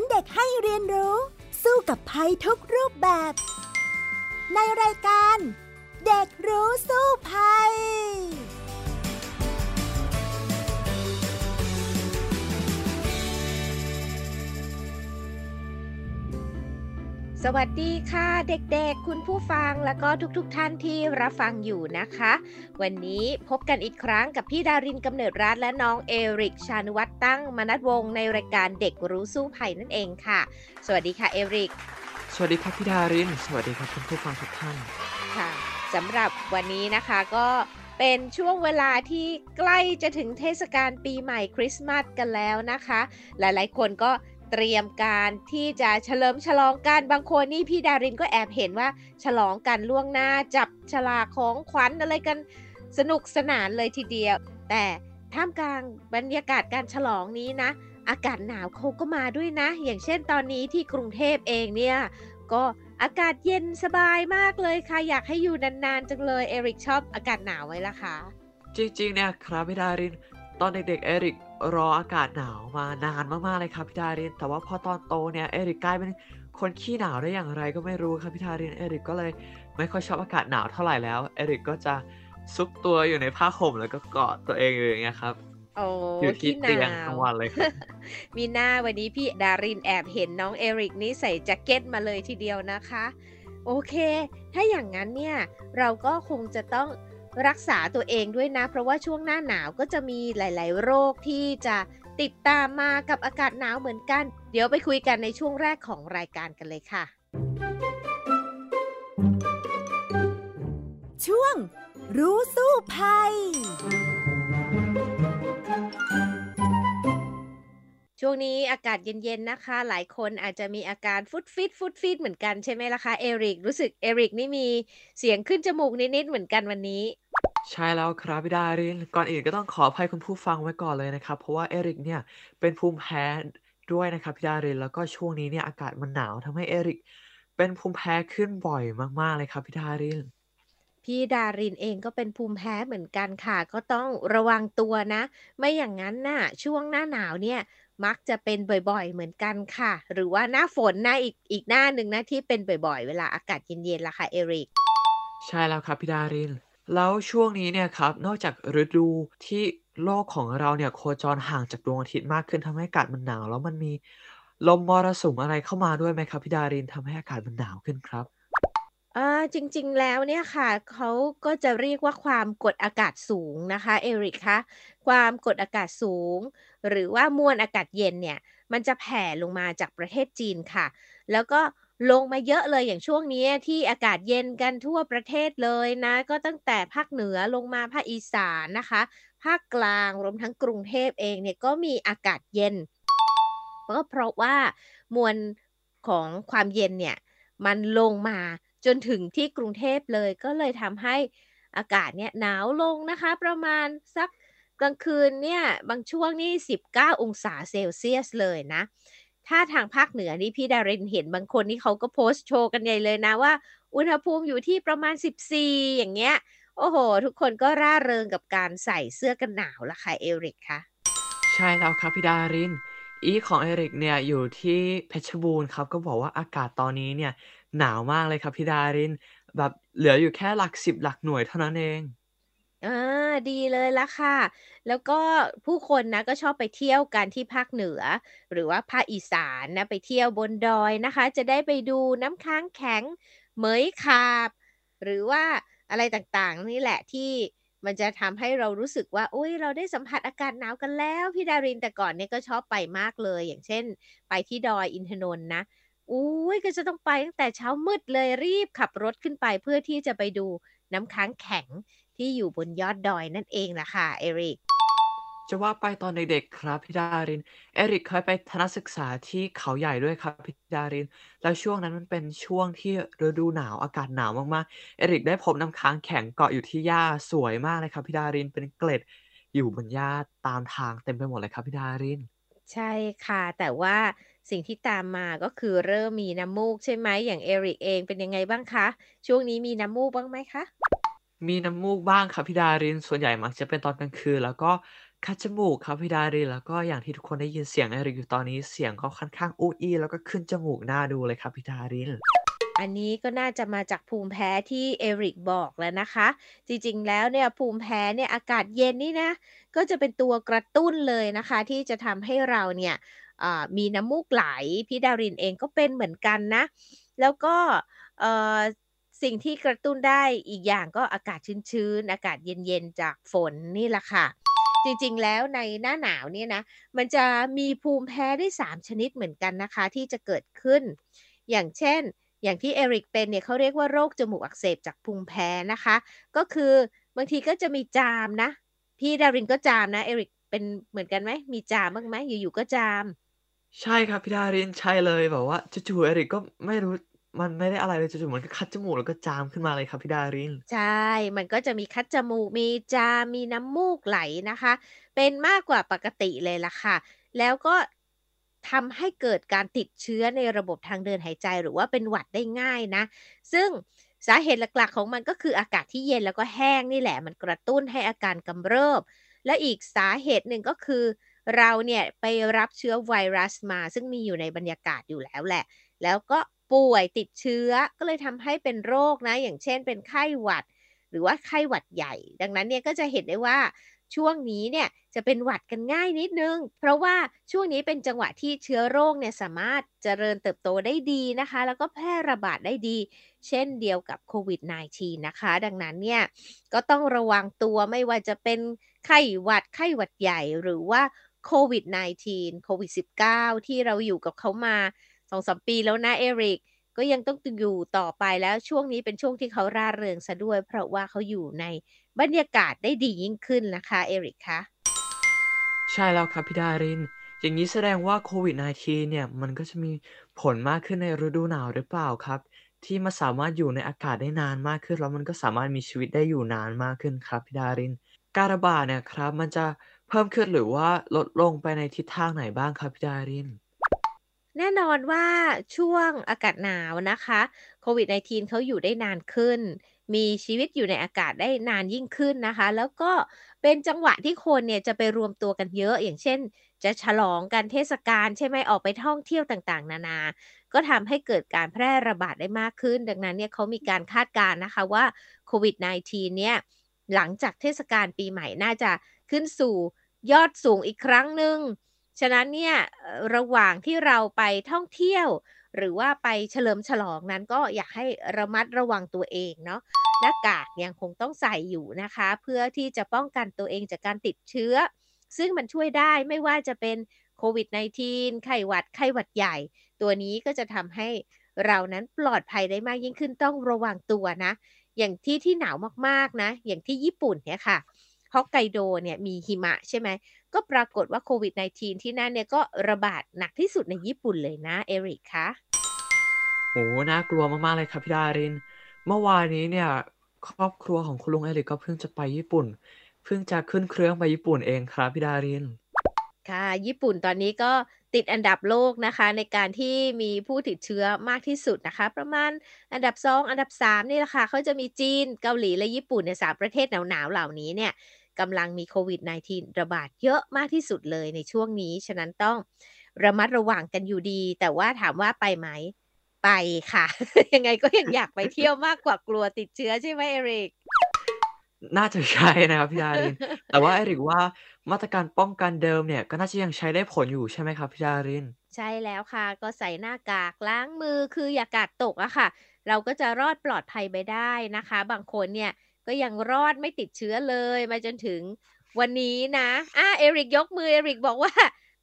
อนเด็กให้เรียนรู้ สู้กับภัยทุกรูปแบบ ในรายการ เด็กรู้สู้ภัย สวัสดีค่ะเด็กๆ คุณผู้ฟังแล้วก็ทุกๆทท่านที่รับฟังอยู่นะคะ วันนี้พบกันอีกครั้งกับพี่ดารินกำเนิดรัฐและน้องเอริกชานุวัตรตั้งมนัดวงในรายการเด็กรู้สู้ภัยนั่นเองค่ะ สวัสดีค่ะเอริก สวัสดีครับพี่ดาริน สวัสดีครับคุณผู้ฟังทุกท่านค่ะสำหรับวันนี้นะคะก็เป็นช่วงเวลาที่ใกล้จะถึงเทศกาลปีใหม่คริสต์มาสกันแล้วนะคะ หลายๆ คนก็ เตรียมการที่จะเฉลิมฉลองกันบางคนนี่พี่ดารินก็แอบเห็นว่า ฉลองกันล่วงหน้าจับฉลากของขวัญอะไรกันสนุกสนานเลยทีเดียว แต่ท่ามกลางบรรยากาศการฉลองนี้นะ อากาศหนาวเขาก็มาด้วยนะ อย่างเช่นตอนนี้ที่กรุงเทพเองเนี่ย ก็อากาศเย็นสบายมากเลยค่ะ อยากให้อยู่นานๆจังเลยเอริกชอบอากาศหนาวไว้ละคะจริงๆเนี่ยครับพี่ดาริน ตอนเด็กๆเอริก รออากาศหนาวมานานมากๆเลยครับพี่ดาริน แต่ว่าพอตอนโตเนี่ยเอริกกลายเป็นคนขี้หนาวได้อย่างไรก็ไม่รู้ครับพี่ดารินเอริกก็เลยไม่ค่อยชอบอากาศหนาวเท่าไหร่แล้วเอริกก็จะซุกตัวอยู่ในผ้าห่มแล้วก็เกาะตัวเองอยู่อย่างเงี้ยครับโอ้อยู่ที่ขี้หเตียงนาวทั้งวันเลยครับมีหน้าวันนี้พี่ดารินแอบเห็นน้องเอริกนี่ใส่แจ็คเก็ตมาเลยทีเดียวนะคะ โอเค ถ้าอย่างนั้นเนี่ย เราก็คงจะต้อง รักษาตัวเองด้วยนะ เพราะว่าช่วงหน้าหนาวก็จะมีหลาย ๆ โรคที่จะติดตามมากับอากาศหนาวเหมือนกัน เดี๋ยวไปคุยกันในช่วงแรกของรายการกันเลยค่ะ ช่วงรู้สู้ภัยช่วงนี้อากาศเย็นๆนะคะ หลายคนอาจจะมีอาการฟุดฟิตฟุดฟิตเหมือนกันใช่ไหมล่ะคะเอริกรู้สึกเอริกนี่มีเสียงขึ้นจมูกนิดๆเหมือนกันวันนี้ ใช่แล้วครับพี่ดารินก่อนอื่นก็ต้องขออภัยคุณผู้ฟังไว้ก่อนเลยนะครับ เพราะว่าเอริกเนี่ยเป็นภูมิแพ้ด้วยนะครับพี่ดารินแล้วก็ช่วงนี้เนี่ยอากาศมันหนาวทำให้เอริกเป็นภูมิแพ้ขึ้นบ่อยมากๆเลยครับพี่ดารินพี่ดารินเองก็เป็นภูมิแพ้เหมือนกันค่ะ ก็ต้องระวังตัวนะ ไม่อย่างนั้นน่ะ ช่วงหน้าหนาวเนี่ยมักจะเป็นบ่อยๆ เหมือนกันค่ะ หรือว่าหน้าฝนนะอีกอีกหน้าหนึ่งนะที่เป็นบ่อยๆ เวลาอากาศเย็นๆล่ะค่ะเอริก ใช่แล้วครับพี่ดาริน แล้วช่วงนี้เนี่ยครับ นอกจากฤดูที่โลกของเราเนี่ยโคจรห่างจากดวงอาทิตย์มากขึ้นทำให้อากาศมันหนาว แล้วมันมีลมมรสุมอะไรเข้ามาด้วยไหมครับพี่ดารินทำให้อากาศมันหนาวขึ้นครับอ่าจริงๆแล้วเนี่ยค่ะเขาก็จะเรียกว่าความกดอากาศสูงนะคะเอริกคะความกดอากาศสูง หรือว่ามวลอากาศเย็นเนี่ย มันจะแผ่ลงมาจากประเทศจีนค่ะ แล้วก็ ลงมาเยอะเลยอย่างช่วงนี้ที่อากาศเย็นกันทั่วประเทศเลยนะ ก็ตั้งแต่ภาคเหนือลงมาภาคอีสานนะคะ ภาคกลางรวมทั้งกรุงเทพเองเนี่ยก็มีอากาศเย็นก็เพราะว่ามวลของความเย็นเนี่ยมันลงมาจนถึงที่กรุงเทพเลยก็เลยทำให้อากาศเนี่ยหนาวลงนะคะ ประมาณสักกลางคืนเนี่ยบางช่วงนี่ 19 องศาเซลเซียสเลยนะ ถ้าทางภาคเหนือนี่พี่ดารินเห็นบางคนนี่เขาก็โพสต์โชว์กันใหญ่เลยนะว่า อุณหภูมิอยู่ที่ประมาณ 14 อย่างเงี้ย โอ้โห ทุกคนก็ร่าเริงกับการใส่เสื้อกันหนาวละค่ะเอริกคะใช่แล้วครับพี่ดาริน อีของเอริกเนี่ยอยู่ที่เพชรบูรณ์ครับ ก็บอกว่าอากาศตอนนี้เนี่ยหนาวมากเลยครับพี่ดาริน แบบเหลืออยู่แค่หลักสิบหลักหน่วยเท่านั้นเอง อา ดีเลยละค่ะ แล้วก็ผู้คนนะ ก็ชอบไปเที่ยวกันที่ภาคเหนือ หรือว่าภาคอีสานนะ ไปเที่ยวบนดอยนะคะ จะได้ไปดูน้ำค้างแข็ง เหมยขาบ หรือว่าอะไรต่างๆ นี่แหละที่มันจะทำให้เรารู้สึกว่า อุ๊ย เราได้สัมผัสอากาศหนาวกันแล้ว พี่ดารินแต่ก่อนเนี่ยก็ชอบไปมากเลย อย่างเช่น ไปที่ดอยอินทนนท์นะ อุ๊ย ก็จะต้องไปตั้งแต่เช้ามืดเลยรีบขับรถขึ้นไปเพื่อที่จะไปดูน้ำค้างแข็ง ที่อยู่บนยอดดอยนั่นเองล่ะค่ะเอริกจะว่าไปตอนเด็กๆครับพี่ดาริน เอริกเคยไปทัศนศึกษาที่เขาใหญ่ด้วยครับพี่ดาริน แล้วช่วงนั้นมันเป็นช่วงที่ฤดูหนาวอากาศหนาวมากๆ เอริกได้พบน้ำค้างแข็งเกาะอยู่ที่หญ้าสวยมากเลยครับพี่ดารินเป็นเกล็ดอยู่บนหญ้าตามทางเต็มไปหมดเลยครับพี่ดาริน ใช่ค่ะ แต่ว่าสิ่งที่ตามมาก็คือเริ่มมีน้ำมูกใช่ไหมอย่างเอริกเองเป็นยังไงบ้างคะ ช่วงนี้มีน้ำมูกบ้างไหมคะ? มีน้ำมูกบ้างครับพี่ดาริน ส่วนใหญ่มักจะเป็นตอนกลางคืน แล้วก็คัดจมูกครับพี่ดาริน แล้วก็อย่างที่ทุกคนได้ยินเสียง Eric อยู่ตอนนี้เสียงก็ค่อนข้างอู้อี้แล้วก็ขึ้นจมูกหน่าดูเลยครับพี่ดาริน อันนี้ก็น่าจะมาจากภูมิแพ้ที่ Eric บอกแล้วนะคะ จริงๆแล้วเนี่ยภูมิแพ้เนี่ยอากาศเย็นนี่นะ ก็จะเป็นตัวกระตุ้นเลยนะคะ ที่จะทำให้เราเนี่ยมีน้ำมูกไหลพี่ดารินเองก็เป็นเหมือนกันนะ แล้วก็ สิ่งที่กระตุ้นได้อีกอย่างก็อากาศชื้นๆ อากาศเย็นๆ จากฝนนี่แหละค่ะ จริงๆ แล้วในหน้าหนาวเนี่ยนะ มันจะมีภูมิแพ้ได้ 3 ชนิดเหมือนกันนะคะ ที่จะเกิดขึ้น อย่างเช่น อย่างที่ Eric เป็นเนี่ยเขาเรียกว่าโรคจมูกอักเสบจากภูมิแพ้นะคะ ก็คือบางทีก็จะมีจามนะ พี่ดารินก็จามนะ Eric เป็นเหมือนกันไหม?มีจามบ้างไหม?อยู่ๆก็จาม ใช่ครับพี่ดารินใช่เลยแบบว่าจู่ๆ Eric ก็ไม่รู้ มันไม่ได้อะไรเลยจู่ๆมันก็คัดจมูกแล้วก็จามขึ้นมาเลยครับพี่ดาริน ใช่ มันก็จะมีคัดจมูก มีจาม มีน้ำมูกไหลนะคะ เป็นมากกว่าปกติเลยล่ะค่ะ แล้วก็ทำให้เกิดการติดเชื้อในระบบทางเดินหายใจหรือว่าเป็นหวัดได้ง่ายนะ ซึ่งสาเหตุหลักๆ ของมันก็คืออากาศที่เย็นแล้วก็แห้งนี่แหละ มันกระตุ้นให้อาการกำเริบ และอีกสาเหตุหนึ่งก็คือ เราเนี่ยไปรับเชื้อไวรัสมา ซึ่งมีอยู่ในบรรยากาศอยู่แล้วแหละ แล้วก็ ป่วยติดเชื้อก็เลยทำให้เป็นโรคนะ อย่างเช่นเป็นไข้หวัด หรือว่าไข้หวัดใหญ่ ดังนั้นเนี่ยก็จะเห็นได้ว่าช่วงนี้เนี่ยจะเป็นหวัดกันง่ายนิดนึง เพราะว่าช่วงนี้เป็นจังหวะที่เชื้อโรคเนี่ยสามารถเจริญเติบโตได้ดีนะคะ แล้วก็แพร่ระบาดได้ดี เช่นเดียวกับโควิด -19 นะคะ ดังนั้นเนี่ยก็ต้องระวังตัวไม่ว่าจะเป็นไข้หวัดไข้หวัดใหญ่หรือว่าโควิด -19 โควิด 19 ที่เราอยู่กับเขามา 2-3ปีแล้วนะ Eric ก็ยังต้องอยู่ต่อไปแล้วช่วงนี้เป็นช่วงที่เขาร่าเริงเสียด้วย เพราะว่าเขาอยู่ในบรรยากาศได้ดียิ่งขึ้นนะคะ Eric คะใช่แล้วครับพี่ดาริน อย่างงี้แสดงว่าโควิด -19 เนี่ยมันก็จะมีผลมากขึ้นในฤดูหนาวหรือเปล่าครับ?ที่มันสามารถอยู่ในอากาศได้นานมากขึ้น แล้วมันก็สามารถมีชีวิตได้อยู่นานมากขึ้นครับพี่ดาริน การระบาดเนี่ยครับมันจะเพิ่มขึ้นหรือว่าลดลงไปในทิศทางไหนบ้างครับพี่ดาริน? แน่นอนว่าช่วงอากาศหนาวนะคะโควิด -19 เขาอยู่ได้นานขึ้น มีชีวิตอยู่ในอากาศได้นานยิ่งขึ้นนะคะ แล้วก็เป็นจังหวะที่คนเนี่ยจะไปรวมตัวกันเยอะ อย่างเช่น จะฉลองกันเทศกาลใช่ไหมออกไปท่องเที่ยวต่างๆ นานา ก็ทำให้เกิดการแพร่ระบาดได้มากขึ้น ดังนั้นเนี่ยเขามีการคาดการณ์นะคะว่าโควิด -19 เนี่ยหลังจากเทศกาลปีใหม่น่าจะขึ้นสู่ยอดสูงอีกครั้งหนึ่ง ฉะนั้นเนี่ยระหว่างที่เราไปท่องเที่ยว หรือว่าไปเฉลิมฉลองนั้นก็อยากให้ระมัดระวังตัวเองเนาะหน้ากากยังคงต้องใส่อยู่นะคะ เพื่อที่จะป้องกันตัวเองจากการติดเชื้อ ซึ่งมันช่วยได้ไม่ว่าจะเป็นโควิด -19 ไข้หวัด ไข้หวัดใหญ่ ตัวนี้ก็จะทำให้เรานั้นปลอดภัยได้มากยิ่งขึ้นต้องระวังตัวนะ อย่างที่ที่หนาวมากๆนะ อย่างที่ญี่ปุ่นเนี่ยค่ะ Hokkaido เนี่ยมีหิมะใช่ไหม ก็ปรากฏว่าโควิด -19 ที่นั่นเนี่ยก็ระบาดหนักที่สุดในญี่ปุ่นเลยนะ Eric คะโอ้โฮน่ากลัวมาก ๆ เลยครับพี่ดาริน เมื่อวานนี้เนี่ย ครอบครัวของคุณลุง Eric ก็เพิ่งจะไปญี่ปุ่น เพิ่งจะขึ้นเครื่องไปญี่ปุ่นเองครับพี่ดาริน ค่ะ ญี่ปุ่นตอนนี้ก็ติดอันดับโลกนะคะ ในการที่มีผู้ติดเชื้อมากที่สุดนะคะ ประมาณอันดับ 2 อันดับ 3 นี่แหละค่ะเขาจะมีจีนเกาหลีและญี่ปุ่นเนี่ย3ประเทศหนาวๆเหล่านี้เนี่ย กำลังมีโควิด -19 ระบาดเยอะมากที่สุดเลยในช่วงนี้ ฉะนั้นต้องระมัดระวังกันอยู่ดี แต่ว่าถามว่าไปไหม?ไปค่ะ ยังไงก็ยังอยากไปเที่ยวมากกว่ากลัวติดเชื้อใช่ไหม Eric? น่าจะใช่นะครับพี่ดาริน แต่ว่า Eric ว่ามาตรการป้องกันเดิมเนี่ยก็น่าจะยังใช้ได้ผลอยู่ใช่ไหมครับพี่ดาริน?ใช่แล้วค่ะ ก็ใส่หน้ากากล้างมือคืออย่ากาดตกอะค่ะ เราก็จะรอดปลอดภัยไปได้นะคะ บางคนเนี่ย ก็ยังรอดไม่ติดเชื้อเลยมาจนถึงวันนี้นะอา Eric ยกมือ Eric บอกว่า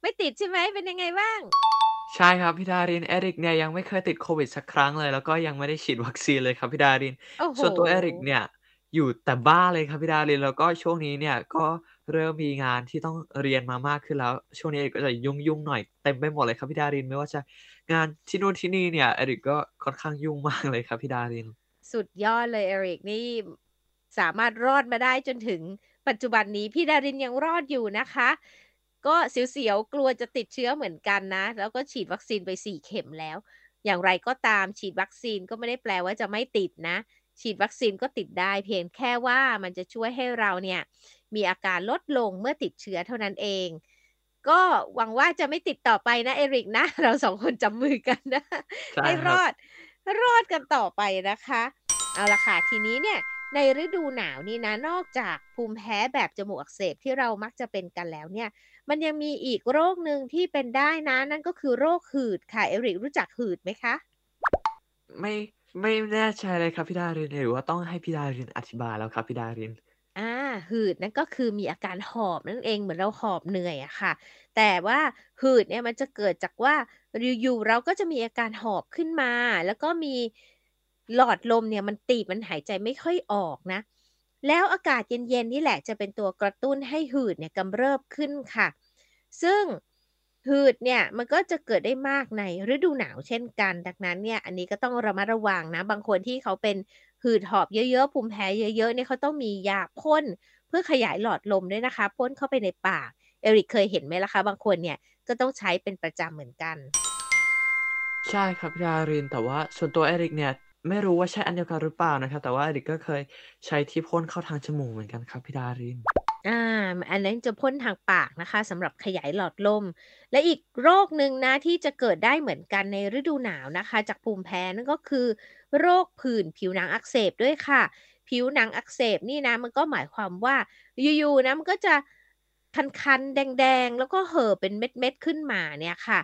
ไม่ติดใช่ไหมเป็นยังไงบ้าง?ใช่ครับพี่ดาริน Eric เนี่ยยังไม่เคยติดโควิดสักครั้งเลย แล้วก็ยังไม่ได้ฉีดวัคซีนเลยครับพี่ดารินโอ้โฮส่วนตัว Eric เนี่ยอยู่แต่บ้านเลยครับพี่ดารินแล้วก็ช่วงนี้เนี่ยก็เริ่มมีงานที่ต้องเรียนมามากขึ้นแล้ว ช่วงนี้ Eric ก็จะยุ่งๆหน่อยเต็มไปหมดเลยครับพี่ดารินไม่ว่าจะงานที่นู่นที่นี่เนี่ย Eric ก็ค่อนข้างยุ่งมากเลยครับพี่ดาริน สุดยอดเลย Eric นี่ สามารถรอดมาได้จนถึงปัจจุบันนี้พี่ดารินยังรอดอยู่นะคะ ก็เสียวๆกลัวจะติดเชื้อเหมือนกันนะ แล้วก็ฉีดวัคซีนไป4เข็มแล้ว อย่างไรก็ตามฉีดวัคซีนก็ไม่ได้แปลว่าจะไม่ติดนะ ฉีดวัคซีนก็ติดได้ เพียงแค่ว่ามันจะช่วยให้เราเนี่ยมีอาการลดลงเมื่อติดเชื้อเท่านั้นเอง ก็หวังว่าจะไม่ติดต่อไปนะเอริกนะ เราสองคนจับมือกันนะใช่ให้ครรับอดรอดกันต่อไปนะคะ เอาละค่ะทีนี้เนี่ย ในฤดูหนาวนี่นะนอกจากภูมิแพ้แบบจมูกอักเสบที่เรามักจะเป็นกันแล้วเนี่ย มันยังมีอีกโรคหนึ่งที่เป็นได้นะ นั่นก็คือโรคหืดค่ะ เอริกรู้จักหืดไหมคะ ไม่ไม่แน่ใจเลยครับพี่ดารินหรือว่าต้องให้พี่ดารินอธิบายแล้วครับพี่ดารินอ่าหืดนั่นก็คือมีอาการหอบนั่นเองเหมือนเราหอบเหนื่อยอะค่ะ แต่ว่าหืดเนี่ยมันจะเกิดจากว่าอยู่ๆเราก็จะมีอาการหอบขึ้นมา แล้วก็มี หลอดลมเนี่ยมันตีบมันหายใจไม่ค่อยออกนะ แล้วอากาศเย็นๆนี่แหละจะเป็นตัวกระตุ้นให้หืดเนี่ยกำเริบขึ้นค่ะ ซึ่งหืดเนี่ยมันก็จะเกิดได้มากในฤดูหนาวเช่นกัน ดังนั้นเนี่ยอันนี้ก็ต้องระมัดระวังนะ บางคนที่เขาเป็นหืดหอบเยอะๆภูมิแพ้เยอะๆเนี่ยเขาต้องมียาพ่นเพื่อขยายหลอดลมด้วยนะคะพ่นเข้าไปในปากเอริกเคยเห็นไหมล่ะคะ บางคนเนี่ยก็ต้องใช้เป็นประจำเหมือนกัน ใช่ครับพี่ดารินแต่ว่าส่วนตัวเอริกเนี่ย ไม่รู้ว่าใช่อันเดียวกันหรือเปล่านะครับ แต่ว่าเอริกก็เคยใช้ที่พ่นเข้าทางจมูกเหมือนกันครับพี่ดาริน อ่า อันนั้นจะพ่นทางปากนะคะสำหรับขยายหลอดลม และอีกโรคหนึ่งนะที่จะเกิดได้เหมือนกันในฤดูหนาวนะคะ จากภูมิแพ้นั่นก็คือ โรคผื่นผิวหนังอักเสบด้วยค่ะ ผิวหนังอักเสบนี่นะมันก็หมายความว่าอยู่ๆนะมันก็จะคันๆแดงๆ แล้วก็เห่อเป็นเม็ดๆขึ้นมาเนี่ยค่ะ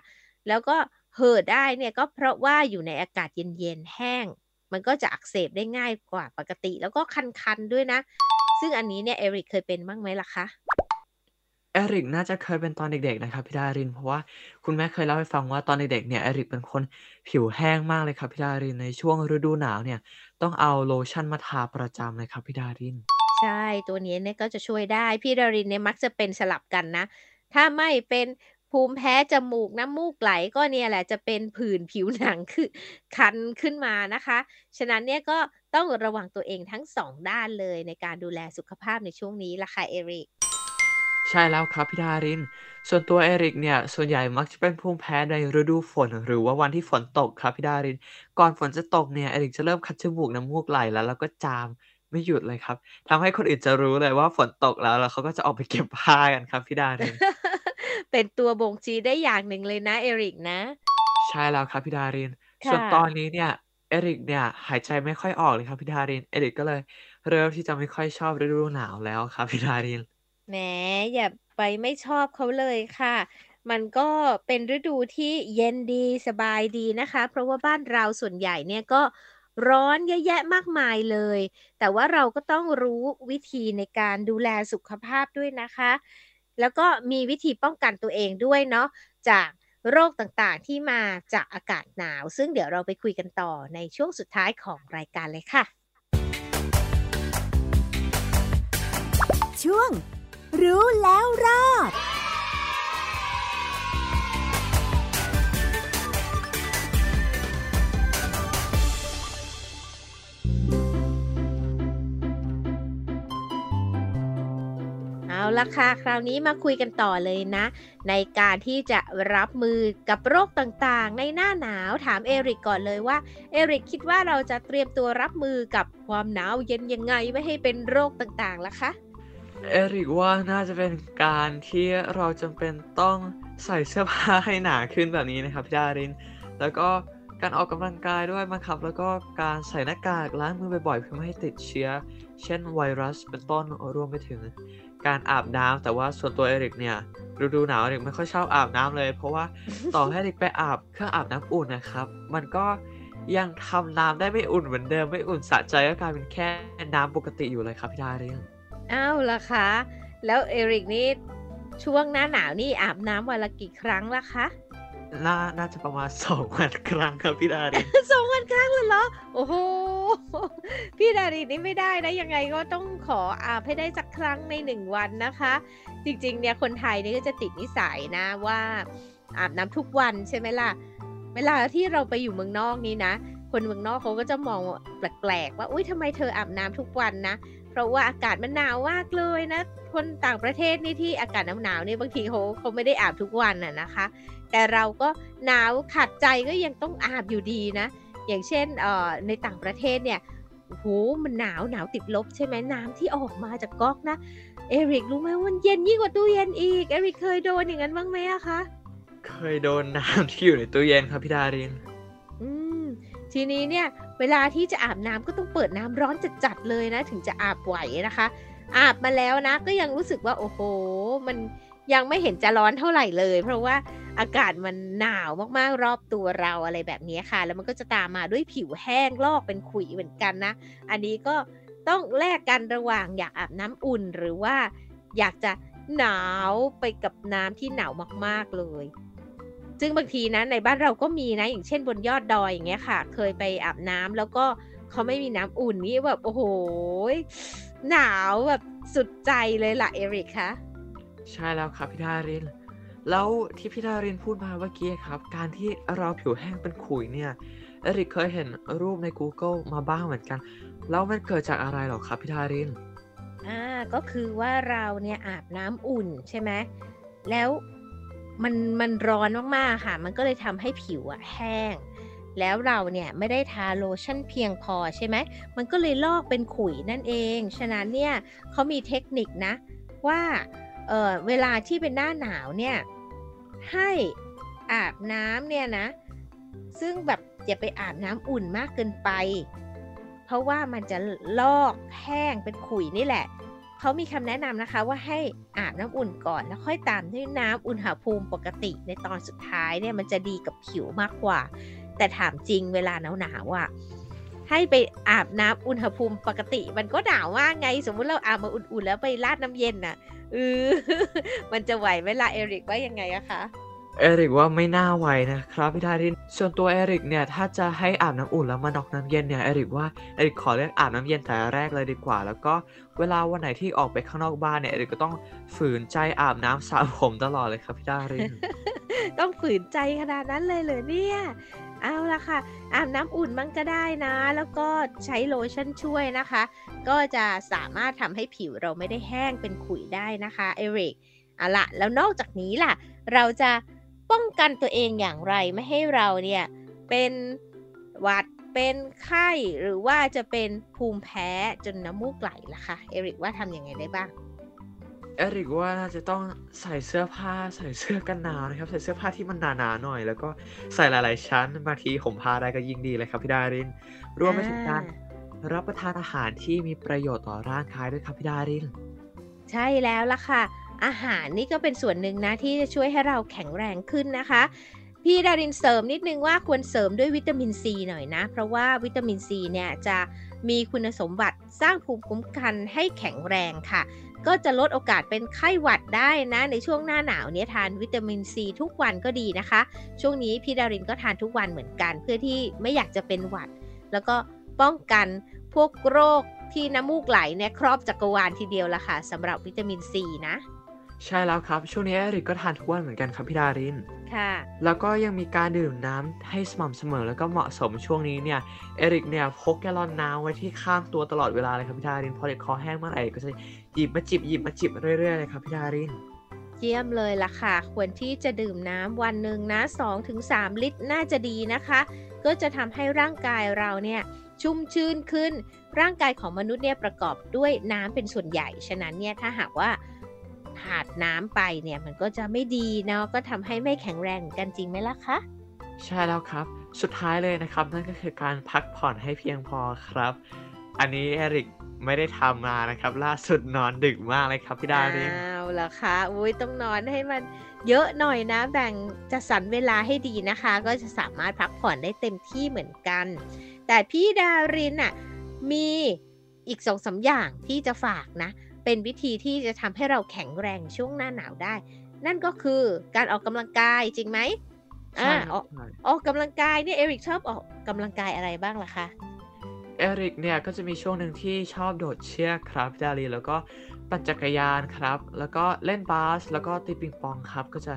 แล้วก็เห่อได้เนี่ยก็เพราะว่าอยู่ในอากาศเย็นๆแห้ง มันก็จะอักเสบได้ง่ายกว่าปกติ แล้วก็คันๆด้วยนะ ซึ่งอันนี้เนี่ยเอริกเคยเป็นบ้างไหมล่ะคะเอริกน่าจะเคยเป็นตอนเด็กๆนะครับพี่ดาริน เพราะว่าคุณแม่เคยเล่าให้ฟังว่าตอนเด็กๆเนี่ยเอริกเป็นคนผิวแห้งมากเลยครับพี่ดารินในช่วงฤดูหนาวเนี่ยต้องเอาโลชั่นมาทาประจำเลยครับพี่ดาริน ใช่ตัวนี้เนี่ยก็จะช่วยได้พี่ดารินเนี่ยมักจะเป็นสลับกันนะ ถ้าไม่เป็น ภูมิแพ้จมูกน้ำมูกไหลก็เนี่ยแหละจะเป็นผื่นผิวหนังคือคันขึ้นมานะคะ ฉะนั้นเนี่ยก็ต้องระวังตัวเองทั้งสองด้านเลยในการดูแลสุขภาพในช่วงนี้ล่ะค่ะเอริกใช่แล้วครับพี่ดาริน ส่วนตัวเอริกเนี่ย ส่วนใหญ่มักจะเป็นภูมิแพ้ในฤดูฝน หรือว่าวันที่ฝนตกครับพี่ดาริน ก่อนฝนจะตกเนี่ยเอริกจะเริ่มคัดจมูกน้ำมูกไหลแล้วแล้วก็จามไม่หยุดเลยครับทำให้คนอื่นจะรู้เลยว่าฝนตกแล้วแล้วเขาก็จะออกไปเก็บผ้ากันครับพี่ดาริน เป็นตัวบ่งชี้ได้อย่างหนึ่งเลยนะเอริกนะ ใช่แล้วครับพี่ดารินค่ะส่วนตอนนี้เนี่ยเอริกเนี่ยหายใจไม่ค่อยออกเลยครับพี่ดาริน เอริกก็เลยเริ่มที่จะไม่ค่อยชอบฤดูหนาวแล้วครับพี่ดาริน แหมอย่าไปไม่ชอบเขาเลยค่ะ มันก็เป็นฤดูที่เย็นดีสบายดีนะคะ เพราะว่าบ้านเราส่วนใหญ่เนี่ยก็ร้อนเยอะแยะมากมายเลย แต่ว่าเราก็ต้องรู้วิธีในการดูแลสุขภาพด้วยนะคะ แล้วก็มีวิธีป้องกันตัวเองด้วยเนาะจากโรคต่างๆที่มาจากอากาศหนาว ซึ่งเดี๋ยวเราไปคุยกันต่อในช่วงสุดท้ายของรายการเลยค่ะ ช่วง รู้แล้วรอด เอาละค่ะ คราวนี้มาคุยกันต่อเลยนะ ในการที่จะรับมือกับโรคต่างๆ ในหน้าหนาวถามเอริกก่อนเลยว่าเอริกคิดว่าเราจะเตรียมตัวรับมือกับความหนาวเย็นยังไงไม่ให้เป็นโรคต่างๆล่ะคะเอริกว่าน่าจะเป็นการที่เราจำเป็นต้องใส่เสื้อผ้าให้หนาขึ้นแบบนี้นะครับพี่ดาริน แล้วก็การออกกำลังกายด้วยมั้งครับ แล้วก็การใส่หน้ากากล้างมือบ่อยๆเพื่อไม่ให้ติดเชื้อ เช่นไวรัสเป็นต้นรวมไปถึง การอาบน้ำแต่ว่าส่วนตัวเอริกเนี่ยฤดูหนาวเอริกไม่ค่อยชอบอาบน้ำเลย เพราะว่าต่อให้เอริกไปอาบเครื่องอาบน้ำอุ่นนะครับ มันก็ยังทำน้ำได้ไม่อุ่นเหมือนเดิมไม่อุ่นสะใจก็กลายเป็นแค่น้ำปกติอยู่เลยครับพี่ดารินอ้าวล่ะคะ แล้วเอริกนี่ช่วงหน้าหนาวนี่อาบน้ำวันละกี่ครั้งล่ะคะ น่าน่าจะประมาณสองวันครั้งครับพี่ดาริน สองวันครั้งเลยเหรอ โอ้โห พี่ดารินนี่ไม่ได้นะ ยังไงก็ต้องขออาบให้ได้สักครั้งในหนึ่งวันนะคะ จริง ๆ เนี่ยคนไทยนี่ก็จะติดนิสัยนะว่าอาบน้ำทุกวันใช่ไหมล่ะ เวลาที่เราไปอยู่เมืองนอกนี่นะ คนเมืองนอกเขาก็จะมองแปลกๆว่า อุ้ยทำไมเธออาบน้ำทุกวันนะ เพราะว่าอากาศมันหนาวมากเลยนะ คนต่างประเทศนี่ที่อากาศหนาวๆนี่บางทีเขาเขาไม่ได้อาบทุกวันน่ะนะคะ แต่เราก็หนาวขัดใจก็ยังต้องอาบอยู่ดีนะ อย่างเช่นเอ่อในต่างประเทศเนี่ยโหมันหนาวหนาวติดลบใช่ไหมน้ำที่ออกมาจากก๊อกนะเอริกรู้ไหมว่ามันเย็นยิ่งกว่าตู้เย็นอีกเอริกเคยโดนอย่างนั้นบ้างไหมอะคะเคยโดนน้ำที่อยู่ในตู้เย็นครับพี่ดาริน ทีนี้เนี่ยเวลาที่จะอาบน้ำก็ต้องเปิดน้ำร้อนจัดๆเลยนะ ถึงจะอาบไหวนะคะ อาบมาแล้วนะ ก็ยังรู้สึกว่าโอ้โห มันยังไม่เห็นจะร้อนเท่าไหร่เลย เพราะว่าอากาศมันหนาวมากๆรอบตัวเราอะไรแบบนี้ค่ะ แล้วมันก็จะตามมาด้วยผิวแห้งลอกเป็นขุยเหมือนกันนะ อันนี้ก็ต้องแลกกันระหว่างอยากอาบน้ำอุ่นหรือว่าอยากจะหนาวไปกับน้ำที่หนาวมากๆเลย ซึ่งบางทีนะในบ้านเราก็มีนะ อย่างเช่นบนยอดดอยอย่างเงี้ยค่ะ เคยไปอาบน้ำแล้วก็เขาไม่มีน้ำอุ่นนี่แบบโอ้โหหนาวแบบสุดใจเลยล่ะเอริกคะใช่แล้วครับพี่ดารินแล้วที่พี่ดารินพูดมาเมื่อกี้ครับ การที่เราผิวแห้งเป็นขุยเนี่ยเอริกเคยเห็นรูปใน Google มาบ้างเหมือนกัน แล้วมันเกิดจากอะไรหรอครับพี่ดารินอ่าก็คือว่าเราเนี่ยอาบน้ำอุ่นใช่ไหมแล้ว มันมันร้อนมากๆค่ะ มันก็เลยทำให้ผิวอะแห้ง แล้วเราเนี่ยไม่ได้ทาโลชั่นเพียงพอใช่ไหม มันก็เลยลอกเป็นขุยนั่นเอง ฉะนั้นเนี่ยเขามีเทคนิคนะว่าเออเวลาที่เป็นหน้าหนาวเนี่ยให้อาบน้ำเนี่ยนะ ซึ่งแบบอย่าไปอาบน้ำอุ่นมากเกินไป เพราะว่ามันจะลอกแห้งเป็นขุยนี่แหละ เขามีคำแนะนำนะคะว่าให้อาบน้ำอุ่นก่อนแล้วค่อยตามด้วยน้ำอุณหภูมิปกติในตอนสุดท้ายเนี่ยมันจะดีกับผิวมากกว่า แต่ถามจริงเวลาหนาวๆอะให้ไปอาบน้ำอุณหภูมิปกติ มันก็หนาวมากไงสมมุติเราอาบมาอุ่นๆแล้วไปราดน้ำเย็นน่ะเออมันจะไหวเวลาเอริกว่ายังไงอะคะ เอริกว่าไม่น่าไหวนะครับพี่ดารินส่วนตัวเอริกเนี่ยถ้าจะให้อาบน้ำอุ่นแล้วมานอกน้ำเย็นเนี่ยเอริกว่าเอริกขอเลือกอาบน้ำเย็นแต่แรกเลยดีกว่า แล้วก็เวลาวันไหนที่ออกไปข้างนอกบ้านเนี่ยเอริกก็ต้องฝืนใจอาบน้ำสระผมตลอดเลยครับพี่ดารินต้องฝืนใจขนาดนั้นเลยเหรอเนี่ยเอาละค่ะ อาบน้ำอุ่นมันก็ได้นะ แล้วก็ใช้โลชั่นช่วยนะคะ ก็จะสามารถทำให้ผิวเราไม่ได้แห้งเป็นขุยได้นะคะเอริกเอาละแล้วนอกจากนี้ล่ะ เราจะ ป้องกันตัวเองอย่างไรไม่ให้เราเนี่ยเป็นหวัดเป็นไข้หรือว่าจะเป็นภูมิแพ้จนน้ำมูกไหลล่ะคะเอริกว่าทำยังไงได้บ้างเอริกว่าน่าจะต้องใส่เสื้อผ้าใส่เสื้อกันหนาวนะครับ ใส่เสื้อผ้าที่มันหนาๆหน่อย แล้วก็ใส่หลายๆชั้นบางทีห่มผ้าได้ก็ยิ่งดีเลยครับพี่ดารินรวมไปถึงการรับประทานอาหารที่มีประโยชน์ต่อร่างกายด้วยครับพี่ดาริน ใช่แล้วล่ะค่ะ อาหารนี่ก็เป็นส่วนหนึ่งนะที่จะช่วยให้เราแข็งแรงขึ้นนะคะ พี่ดารินเสริมนิดนึงว่าควรเสริมด้วยวิตามินซีหน่อยนะ เพราะว่าวิตามินซีเนี่ยจะมีคุณสมบัติสร้างภูมิคุ้มกันให้แข็งแรงค่ะ ก็จะลดโอกาสเป็นไข้หวัดได้นะ ในช่วงหน้าหนาวเนี่ยทานวิตามินซีทุกวันก็ดีนะคะ ช่วงนี้พี่ดารินก็ทานทุกวันเหมือนกัน เพื่อที่ไม่อยากจะเป็นหวัด แล้วก็ป้องกันพวกโรคที่น้ำมูกไหลเนี่ยครอบจักรวาลทีเดียวละค่ะสำหรับวิตามินซีนะ ใช่แล้วครับ ช่วงนี้เอริกก็ทานทุกวันเหมือนกันครับพี่ดาริน ค่ะ แล้วก็ยังมีการดื่มน้ำให้สม่ำเสมอแล้วก็เหมาะสมช่วงนี้เนี่ยเอริกเนี่ยพกแกลลอนน้ำไว้ที่ข้างตัวตลอดเวลาเลยครับพี่ดารินพอเด็กคอแห้งเมื่อไหร่ก็จะหยิบมาจิบหยิบมาจิบเรื่อยๆเลยครับพี่ดาริน เยี่ยมเลยล่ะค่ะ ควรที่จะดื่มน้ำวันหนึ่งนะ 2-3 ลิตรน่าจะดีนะคะ ก็จะทำให้ร่างกายเราเนี่ยชุ่มชื่นขึ้น ร่างกายของมนุษย์เนี่ยประกอบด้วยน้ำเป็นส่วนใหญ่ ฉะนั้นเนี่ยถ้าหากว่า ขาดน้ำไปเนี่ยมันก็จะไม่ดีเนาะก็ทำให้ไม่แข็งแรงเหมือนกันจริงไหมล่ะคะใช่แล้วครับ สุดท้ายเลยนะครับ นั่นก็คือการพักผ่อนให้เพียงพอครับ อันนี้เอริกไม่ได้ทำมานะครับ ล่าสุดนอนดึกมากเลยครับพี่ดารินอ้าวเหรอคะอุ้ยต้องนอนให้มันเยอะหน่อยนะ แบ่งจะสรรเวลาให้ดีนะคะ ก็จะสามารถพักผ่อนได้เต็มที่เหมือนกัน แต่พี่ดารินอะมีอีกสองสาอย่างที่จะฝากนะ เป็นวิธีที่จะทำให้เราแข็งแรงช่วงหน้าหนาวได้ นั่นก็คือการออกกำลังกายจริงไหมใช่อ่าคอรัอบกใช่ออกกำลังกายเนี่ยเอริกชอบออกกำลังกายอะไรบ้างล่ะคะเอริกเนี่ยก็จะมีช่วงหนึ่งที่ชอบโดดเชือกครับพี่ดารินแล้วก็ปั่นจักรยานครับ แล้วก็เล่นบาสแล้วก็ตีปิงปองครับ ก็จะ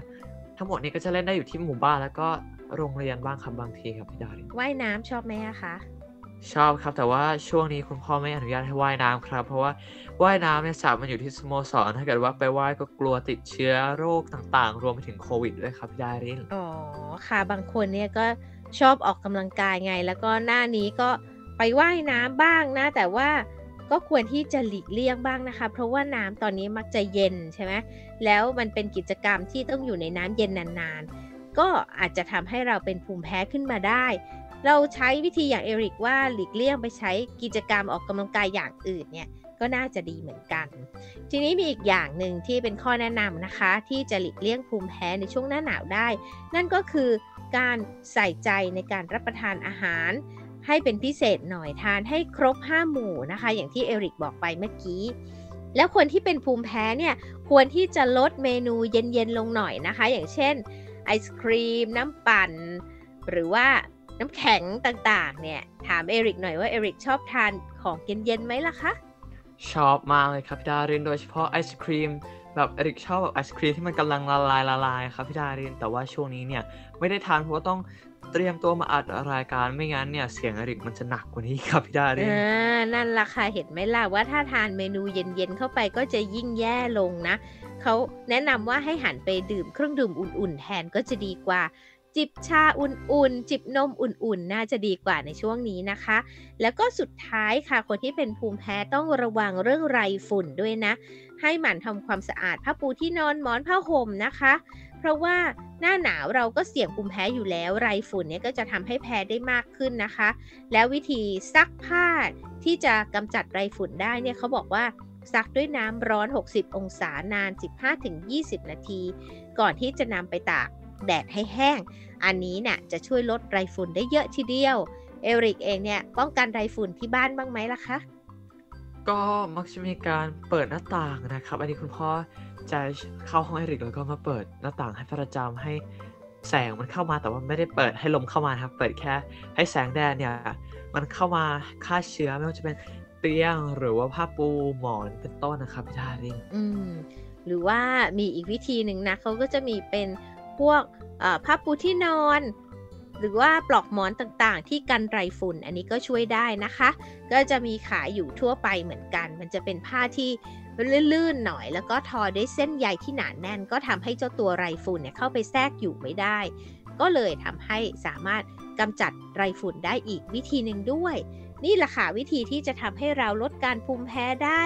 ทั้งหมดนี้ก็จะเล่นได้อยู่ที่หมู่บ้านแล้วก็โรงเรียนบ้างครับบางทีครับพี่ดารินว่ายน้ำชอบไหมอะคะ ชอบครับ แต่ว่าช่วงนี้คุณพ่อไม่อนุญาตให้ว่ายน้ำครับ เพราะว่าว่ายน้ำเนี่ยสระมันอยู่ที่สโมสรถ้าเกิดว่าไปว่ายก็กลัวติดเชื้อโรคต่างๆ รวมไปถึงโควิดด้วยครับพี่ดารินอ๋อค่ะบางคนเนี่ยก็ชอบออกกำลังกายไง แล้วก็หน้านี้ก็ไปว่ายน้ำบ้างนะ แต่ว่าก็ควรที่จะหลีกเลี่ยงบ้างนะคะ เพราะว่าน้ำตอนนี้มักจะเย็นใช่ไหมแล้วมันเป็นกิจกรรมที่ต้องอยู่ในน้ำเย็นนานๆ ก็อาจจะทำให้เราเป็นภูมิแพ้ขึ้นมาได้ เราใช้วิธีอย่างเอริกว่าหลีกเลี่ยงไปใช้กิจกรรมออกกำลังกายอย่างอื่นเนี่ยก็น่าจะดีเหมือนกัน ทีนี้มีอีกอย่างหนึ่งที่เป็นข้อแนะนำนะคะ ที่จะหลีกเลี่ยงภูมิแพ้ในช่วงหน้าหนาวได้ นั่นก็คือการใส่ใจในการรับประทานอาหาร ให้เป็นพิเศษหน่อยทานให้ครบ 5 หมู่นะคะ อย่างที่เอริกบอกไปเมื่อกี้แล้วคนที่เป็นภูมิแพ้เนี่ยควรที่จะลดเมนูเย็นๆลงหน่อยนะคะ อย่างเช่นไอศครีม น้ำปั่น หรือว่า น้ำแข็งต่างๆ เนี่ย ถามเอริกหน่อยว่าเอริกชอบทานของเย็นๆไหมล่ะคะ ชอบมากเลยครับพี่ดารินโดยเฉพาะไอศครีมแบบเอริกชอบแบบไอศครีมที่มันกำลังละลายละลายครับพี่ดารินแต่ว่าช่วงนี้เนี่ยไม่ได้ทานเพราะว่าต้องเตรียมตัวมาอัดรายการไม่งั้นเนี่ยเสียงเอริกมันจะหนักกว่านี้ครับพี่ดารินอ่านั่นล่ะค่ะเห็นไหมล่ะว่าถ้าทานเมนูเย็นๆเข้าไปก็จะยิ่งแย่ลงนะเขาแนะนำว่าให้หันไปดื่มเครื่องดื่มอุ่นๆแทนก็จะดีกว่า จิบชาอุ่นๆ จิบนมอุ่นๆ น่าจะดีกว่าในช่วงนี้นะคะ แล้วก็สุดท้ายค่ะ คนที่เป็นภูมิแพ้ต้องระวังเรื่องไรฝุ่นด้วยนะ ให้หมั่นทำความสะอาดผ้าปูที่นอนหมอนผ้าห่มนะคะ เพราะว่าหน้าหนาวเราก็เสี่ยงภูมิแพ้อยู่แล้ว ไรฝุ่นเนี่ยก็จะทำให้แพ้ได้มากขึ้นนะคะ แล้ววิธีซักผ้าที่จะกำจัดไรฝุ่นได้เนี่ยเขาบอกว่าซักด้วยน้ำร้อน 60 องศานาน 15-20 นาที ก่อนที่จะนำไปตาก แดดให้แห้ง อันนี้เนี่ยจะช่วยลดไรฝุ่นได้เยอะทีเดียว เอริกเองเนี่ยป้องกันไรฝุ่นที่บ้านบ้างไหมล่ะคะ ก็มักจะมีการเปิดหน้าต่างนะครับ อันนี้คุณพ่อจะเข้าห้องเอริกแล้วก็มาเปิดหน้าต่างให้ประจำให้แสงมันเข้ามาแต่ว่าไม่ได้เปิดให้ลมเข้ามานะครับ เปิดแค่ให้แสงแดดเนี่ยมันเข้ามาฆ่าเชื้อไม่ว่าจะเป็นเตียงหรือว่าผ้าปูหมอนเป็นต้นนะครับพี่ดารินอืมหรือว่ามีอีกวิธีหนึ่งนะเขาก็จะมีเป็น พวกผ้าปูที่นอน หรือว่าปลอกหมอนต่างๆ ที่กันไรฝุ่น อันนี้ก็ช่วยได้นะคะ ก็จะมีขายอยู่ทั่วไปเหมือนกัน มันจะเป็นผ้าที่ลื่นๆหน่อย แล้วก็ทอด้วยเส้นใยที่หนาแน่น ก็ทำให้เจ้าตัวไรฝุ่นเนี่ยเข้าไปแทรกอยู่ไม่ได้ ก็เลยทำให้สามารถ กำจัดไรฝุ่นได้อีกวิธีหนึ่งด้วย นี่แหละค่ะวิธีที่จะทำให้เราลดการภูมิแพ้ได้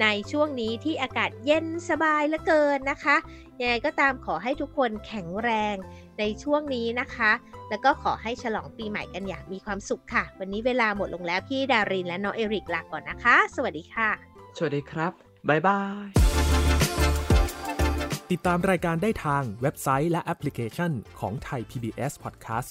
ในช่วงนี้ที่อากาศเย็นสบายเหลือเกินนะคะยังไงก็ตามขอให้ทุกคนแข็งแรงในช่วงนี้นะคะ แล้วก็ขอให้ฉลองปีใหม่กันอย่างมีความสุขค่ะ วันนี้เวลาหมดลงแล้วพี่ดารินและน้องเอริกลาก่อนนะคะ สวัสดีค่ะ สวัสดีครับ บ๊ายบาย ติดตามรายการได้ทางเว็บไซต์และแอปพลิเคชันของไทย PBS Podcast